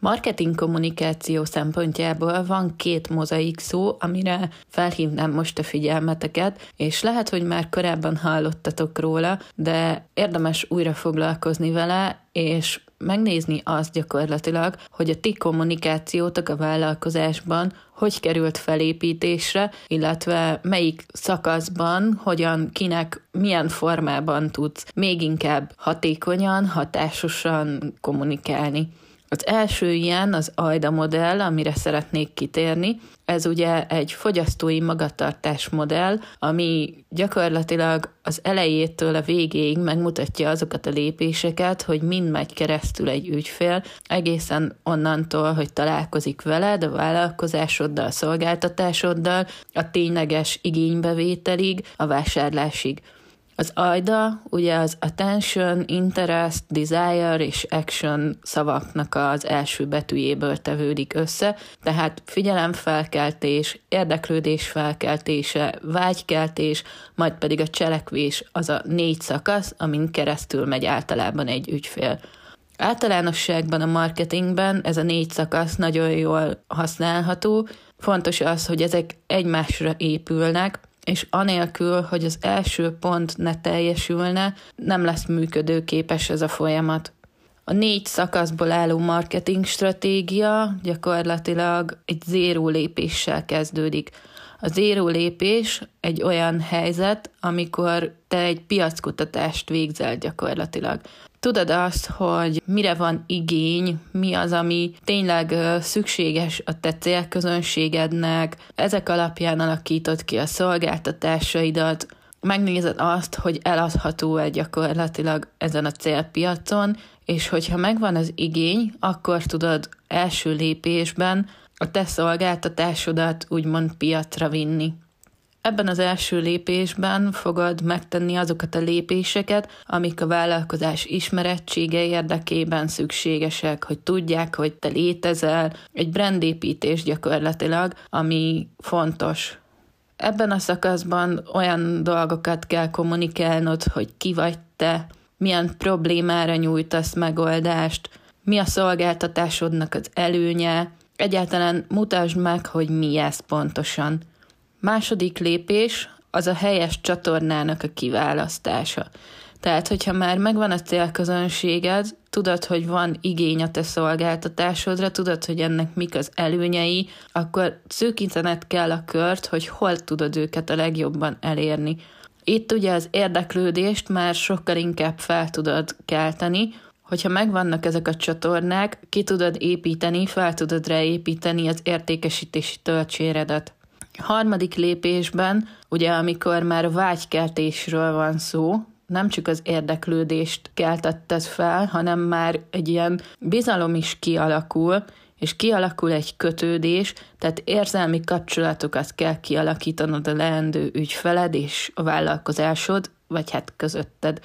Marketing kommunikáció szempontjából van két mozaik szó, amire felhívnám most a figyelmeteket, és lehet, hogy már korábban hallottatok róla, de érdemes újra foglalkozni vele, és megnézni azt gyakorlatilag, hogy a ti kommunikációtok a vállalkozásban hogy került felépítésre, illetve melyik szakaszban, hogyan, kinek, milyen formában tudsz még inkább hatékonyan, hatásosan kommunikálni. Az első ilyen az AIDA modell, amire szeretnék kitérni. Ez ugye egy fogyasztói magatartás modell, ami gyakorlatilag az elejétől a végéig megmutatja azokat a lépéseket, hogy mind megy keresztül egy ügyfél, egészen onnantól, hogy találkozik veled, a vállalkozásoddal, a szolgáltatásoddal, a tényleges igénybevételig, a vásárlásig. Az AIDA ugye az Attention, Interest, Desire és Action szavaknak az első betűjéből tevődik össze, tehát figyelemfelkeltés, érdeklődés felkeltése, vágykeltés, majd pedig a cselekvés az a négy szakasz, amin keresztül megy általában egy ügyfél. Általánosságban a marketingben ez a négy szakasz nagyon jól használható, fontos az, hogy ezek egymásra épülnek, és anélkül, hogy az első pont ne teljesülne, nem lesz működőképes ez a folyamat. A négy szakaszból álló marketing stratégia gyakorlatilag egy zéró lépéssel kezdődik. A zéró lépés egy olyan helyzet, amikor te egy piackutatást végzel gyakorlatilag. Tudod azt, hogy mire van igény, mi az, ami tényleg szükséges a te célközönségednek, ezek alapján alakítod ki a szolgáltatásaidat, megnézed azt, hogy eladható-e gyakorlatilag ezen a célpiacon, és hogyha megvan az igény, akkor tudod első lépésben a te szolgáltatásodat úgymond piacra vinni. Ebben az első lépésben fogod megtenni azokat a lépéseket, amik a vállalkozás ismerettsége érdekében szükségesek, hogy tudják, hogy te létezel, egy brandépítés gyakorlatilag, ami fontos. Ebben a szakaszban olyan dolgokat kell kommunikálnod, hogy ki vagy te, milyen problémára nyújtasz megoldást, mi a szolgáltatásodnak az előnye, egyáltalán mutasd meg, hogy mi ez pontosan. Második lépés az a helyes csatornának a kiválasztása. Tehát, hogyha már megvan a célközönséged, tudod, hogy van igény a te szolgáltatásodra, tudod, hogy ennek mik az előnyei, akkor szűkítened kell a kört, hogy hol tudod őket a legjobban elérni. Itt ugye az érdeklődést már sokkal inkább fel tudod kelteni, hogyha megvannak ezek a csatornák, ki tudod építeni, fel tudod ráépíteni az értékesítési töltséredet. Harmadik lépésben, ugye amikor már vágykeltésről van szó, nem csak az érdeklődést keltetted fel, hanem már egy ilyen bizalom is kialakul, és kialakul egy kötődés, tehát érzelmi kapcsolatokat kell kialakítanod a leendő ügyfeled és a vállalkozásod, vagy hát közötted.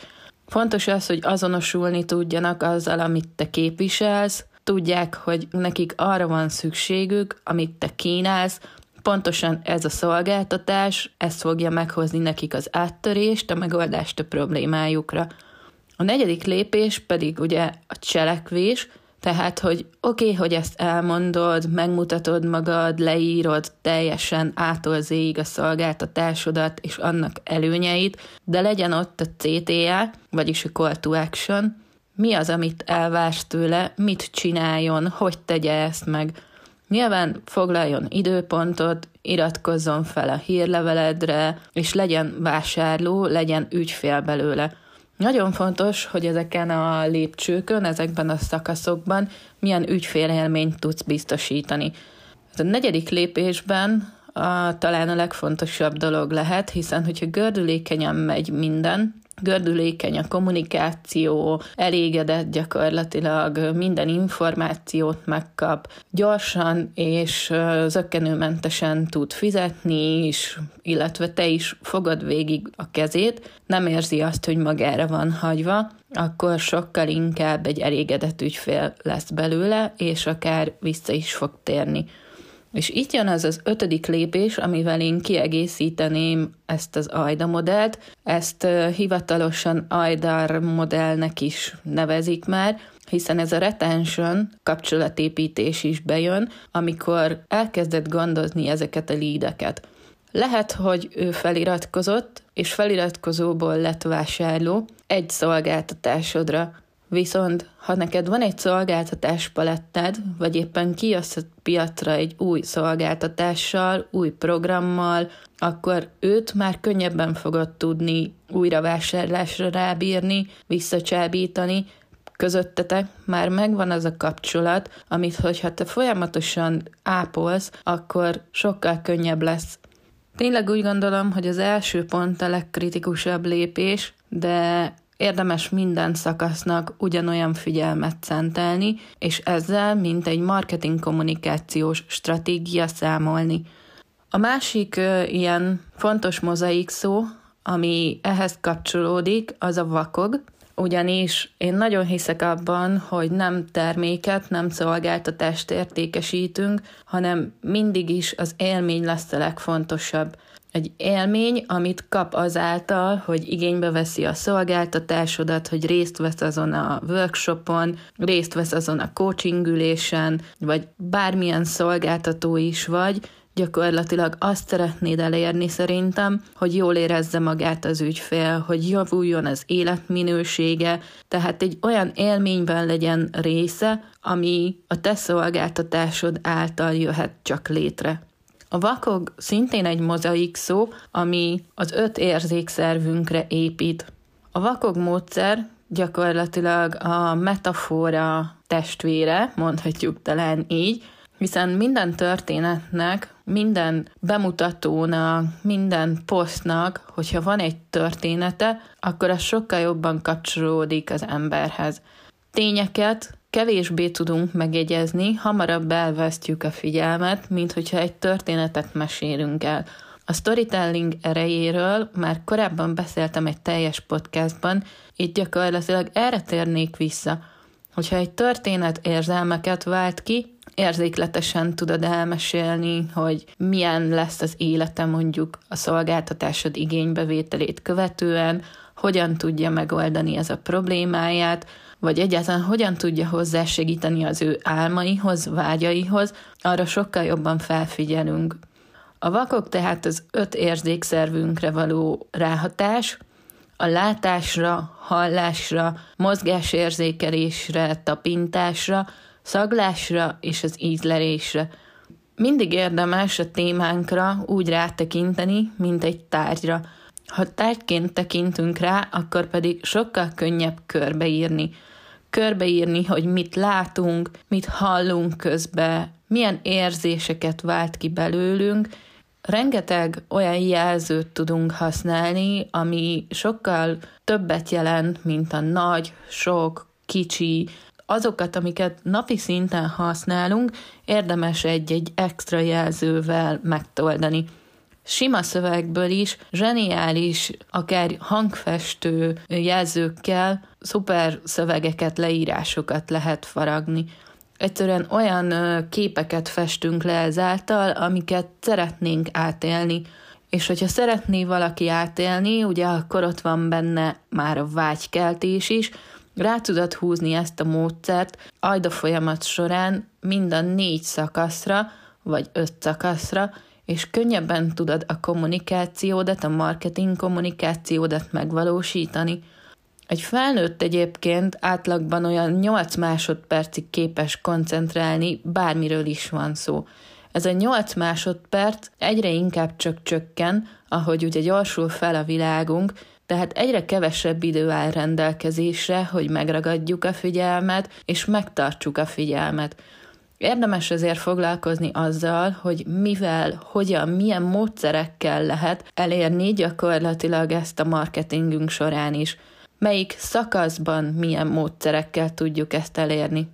Fontos az, hogy azonosulni tudjanak azzal, amit te képviselsz, tudják, hogy nekik arra van szükségük, amit te kínálsz, pontosan ez a szolgáltatás, ez fogja meghozni nekik az áttörést, a megoldást a problémájukra. A negyedik lépés pedig ugye a cselekvés, tehát, hogy oké, okay, hogy ezt elmondod, megmutatod magad, leírod teljesen ától a szolgáltatásodat és annak előnyeit, de legyen ott a CTA, vagyis a Call to Action, mi az, amit elvársz tőle, mit csináljon, hogy tegye ezt meg, Nyilván foglaljon időpontot, iratkozzon fel a hírleveledre, és legyen vásárló, legyen ügyfél belőle. Nagyon fontos, hogy ezeken a lépcsőkön, ezekben a szakaszokban milyen ügyfélélményt tudsz biztosítani. A negyedik lépésben a, talán a legfontosabb dolog lehet, hiszen hogyha gördülékenyen megy minden, gördülékeny a kommunikáció, elégedett gyakorlatilag, minden információt megkap, gyorsan és zöggenőmentesen tud fizetni is, illetve te is fogad végig a kezét, nem érzi azt, hogy magára van hagyva, akkor sokkal inkább egy elégedett ügyfél lesz belőle, és akár vissza is fog térni. És itt jön az az ötödik lépés, amivel én kiegészíteném ezt az AIDA modellt. Ezt hivatalosan AIDAR modellnek is nevezik már. hiszen ez a retention, kapcsolatépítés is bejön, amikor elkezdett gondozni ezeket a lídeket. Lehet, hogy ő feliratkozott, és feliratkozóból lett vásárló egy szolgáltatásodra, Viszont, ha neked van egy szolgáltatás paletted, vagy éppen kijössz a piacra egy új szolgáltatással, új programmal, akkor őt már könnyebben fogod tudni újra vásárlásra rábírni, visszacsábítani, közöttetek már megvan az a kapcsolat, amit hogyha te folyamatosan ápolsz, akkor sokkal könnyebb lesz. Tényleg úgy gondolom, hogy az első pont a legkritikusabb lépés, de Érdemes minden szakasznak ugyanolyan figyelmet szentelni, és ezzel, mint egy marketing kommunikációs stratégia számolni. A másik ö, ilyen fontos mozaik szó, ami ehhez kapcsolódik, az a vakog, ugyanis én nagyon hiszek abban, hogy nem terméket, nem szolgáltatást értékesítünk, hanem mindig is az élmény lesz a legfontosabb egy élmény, amit kap azáltal, hogy igénybe veszi a szolgáltatásodat, hogy részt vesz azon a workshopon, részt vesz azon a coaching ülésen, vagy bármilyen szolgáltató is vagy, gyakorlatilag azt szeretnéd elérni szerintem, hogy jól érezze magát az ügyfél, hogy javuljon az életminősége, tehát egy olyan élményben legyen része, ami a te szolgáltatásod által jöhet csak létre. A vakog szintén egy mozaik szó, ami az öt érzékszervünkre épít. A vakog módszer gyakorlatilag a metafora testvére, mondhatjuk talán így, hiszen minden történetnek, minden bemutatónak, minden posztnak, hogyha van egy története, akkor az sokkal jobban kapcsolódik az emberhez. Tényeket, kevésbé tudunk megjegyezni, hamarabb elvesztjük a figyelmet, mint hogyha egy történetet mesélünk el. A storytelling erejéről már korábban beszéltem egy teljes podcastban, itt gyakorlatilag erre térnék vissza, hogyha egy történet érzelmeket vált ki, érzékletesen tudod elmesélni, hogy milyen lesz az élete mondjuk a szolgáltatásod igénybevételét követően, hogyan tudja megoldani ez a problémáját, vagy egyáltalán hogyan tudja hozzásegíteni az ő álmaihoz, vágyaihoz, arra sokkal jobban felfigyelünk. A vakok tehát az öt érzékszervünkre való ráhatás, a látásra, hallásra, mozgásérzékelésre, tapintásra, szaglásra és az ízlelésre. Mindig érdemes a témánkra úgy rátekinteni, mint egy tárgyra. Ha tárgyként tekintünk rá, akkor pedig sokkal könnyebb körbeírni – körbeírni, hogy mit látunk, mit hallunk közben, milyen érzéseket vált ki belőlünk. Rengeteg olyan jelzőt tudunk használni, ami sokkal többet jelent, mint a nagy, sok, kicsi, azokat, amiket napi szinten használunk, érdemes egy-egy extra jelzővel megtoldani sima szövegből is zseniális, akár hangfestő jelzőkkel szuper szövegeket, leírásokat lehet faragni. Egyszerűen olyan képeket festünk le ezáltal, amiket szeretnénk átélni. És hogyha szeretné valaki átélni, ugye akkor ott van benne már a vágykeltés is, rá tudod húzni ezt a módszert ajda folyamat során mind a négy szakaszra, vagy öt szakaszra, és könnyebben tudod a kommunikációdat, a marketing kommunikációdat megvalósítani. Egy felnőtt egyébként átlagban olyan 8 másodpercig képes koncentrálni, bármiről is van szó. Ez a 8 másodperc egyre inkább csak csökken, ahogy ugye gyorsul fel a világunk, tehát egyre kevesebb idő áll rendelkezésre, hogy megragadjuk a figyelmet, és megtartsuk a figyelmet. Érdemes azért foglalkozni azzal, hogy mivel, hogyan, milyen módszerekkel lehet elérni gyakorlatilag ezt a marketingünk során is. Melyik szakaszban milyen módszerekkel tudjuk ezt elérni.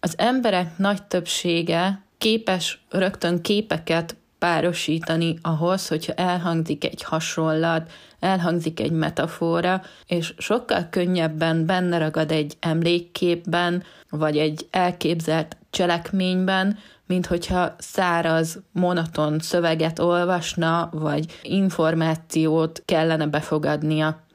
Az emberek nagy többsége képes rögtön képeket párosítani ahhoz, hogyha elhangzik egy hasonlat, elhangzik egy metafora, és sokkal könnyebben benne ragad egy emlékképben, vagy egy elképzelt cselekményben, mint hogyha száraz, monoton szöveget olvasna, vagy információt kellene befogadnia.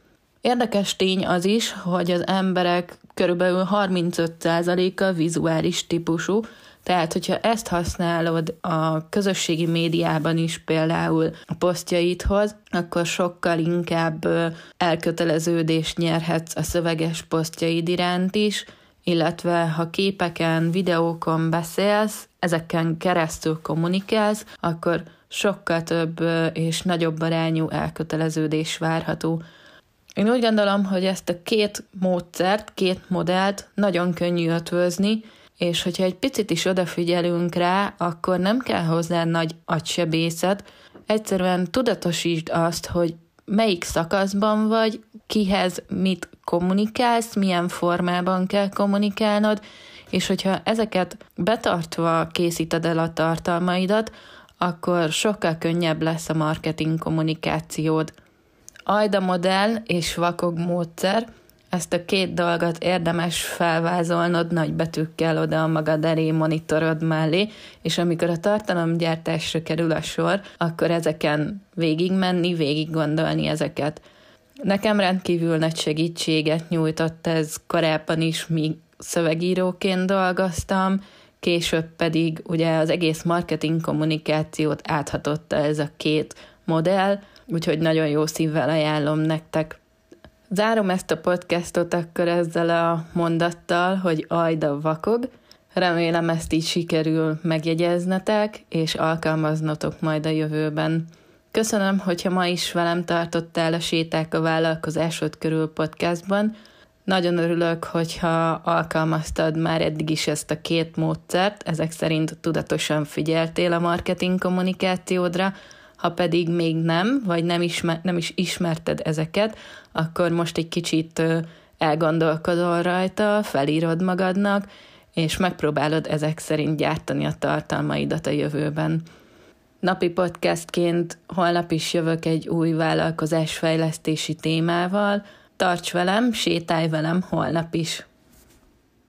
Érdekes tény az is, hogy az emberek körülbelül 35%-a vizuális típusú, tehát, hogyha ezt használod a közösségi médiában is például a posztjaidhoz, akkor sokkal inkább elköteleződést nyerhetsz a szöveges posztjaid iránt is, illetve ha képeken, videókon beszélsz, ezeken keresztül kommunikálsz, akkor sokkal több és nagyobb arányú elköteleződés várható. Én úgy gondolom, hogy ezt a két módszert, két modellt nagyon könnyű ötvözni, és hogyha egy picit is odafigyelünk rá, akkor nem kell hozzá nagy agysebészet, egyszerűen tudatosítsd azt, hogy melyik szakaszban vagy, kihez mit kommunikálsz, milyen formában kell kommunikálnod, és hogyha ezeket betartva készíted el a tartalmaidat, akkor sokkal könnyebb lesz a marketing kommunikációd. Ajda modell és vakog módszer – ezt a két dolgot érdemes felvázolnod nagy betűkkel oda a magad elé monitorod mellé, és amikor a tartalomgyártásra kerül a sor, akkor ezeken végigmenni, végig gondolni ezeket. Nekem rendkívül nagy segítséget nyújtott ez korábban is, míg szövegíróként dolgoztam, később pedig ugye az egész marketing kommunikációt áthatotta ez a két modell, úgyhogy nagyon jó szívvel ajánlom nektek. Zárom ezt a podcastot akkor ezzel a mondattal, hogy ajda vakog. Remélem ezt így sikerül megjegyeznetek, és alkalmaznotok majd a jövőben. Köszönöm, hogyha ma is velem tartottál a Séták a vállalkozásod körül podcastban. Nagyon örülök, hogyha alkalmaztad már eddig is ezt a két módszert, ezek szerint tudatosan figyeltél a marketing kommunikációdra, ha pedig még nem, vagy nem, ismer, nem is ismerted ezeket, akkor most egy kicsit elgondolkodol rajta, felírod magadnak, és megpróbálod ezek szerint gyártani a tartalmaidat a jövőben. Napi podcastként holnap is jövök egy új vállalkozásfejlesztési témával. Tarts velem, sétálj velem holnap is!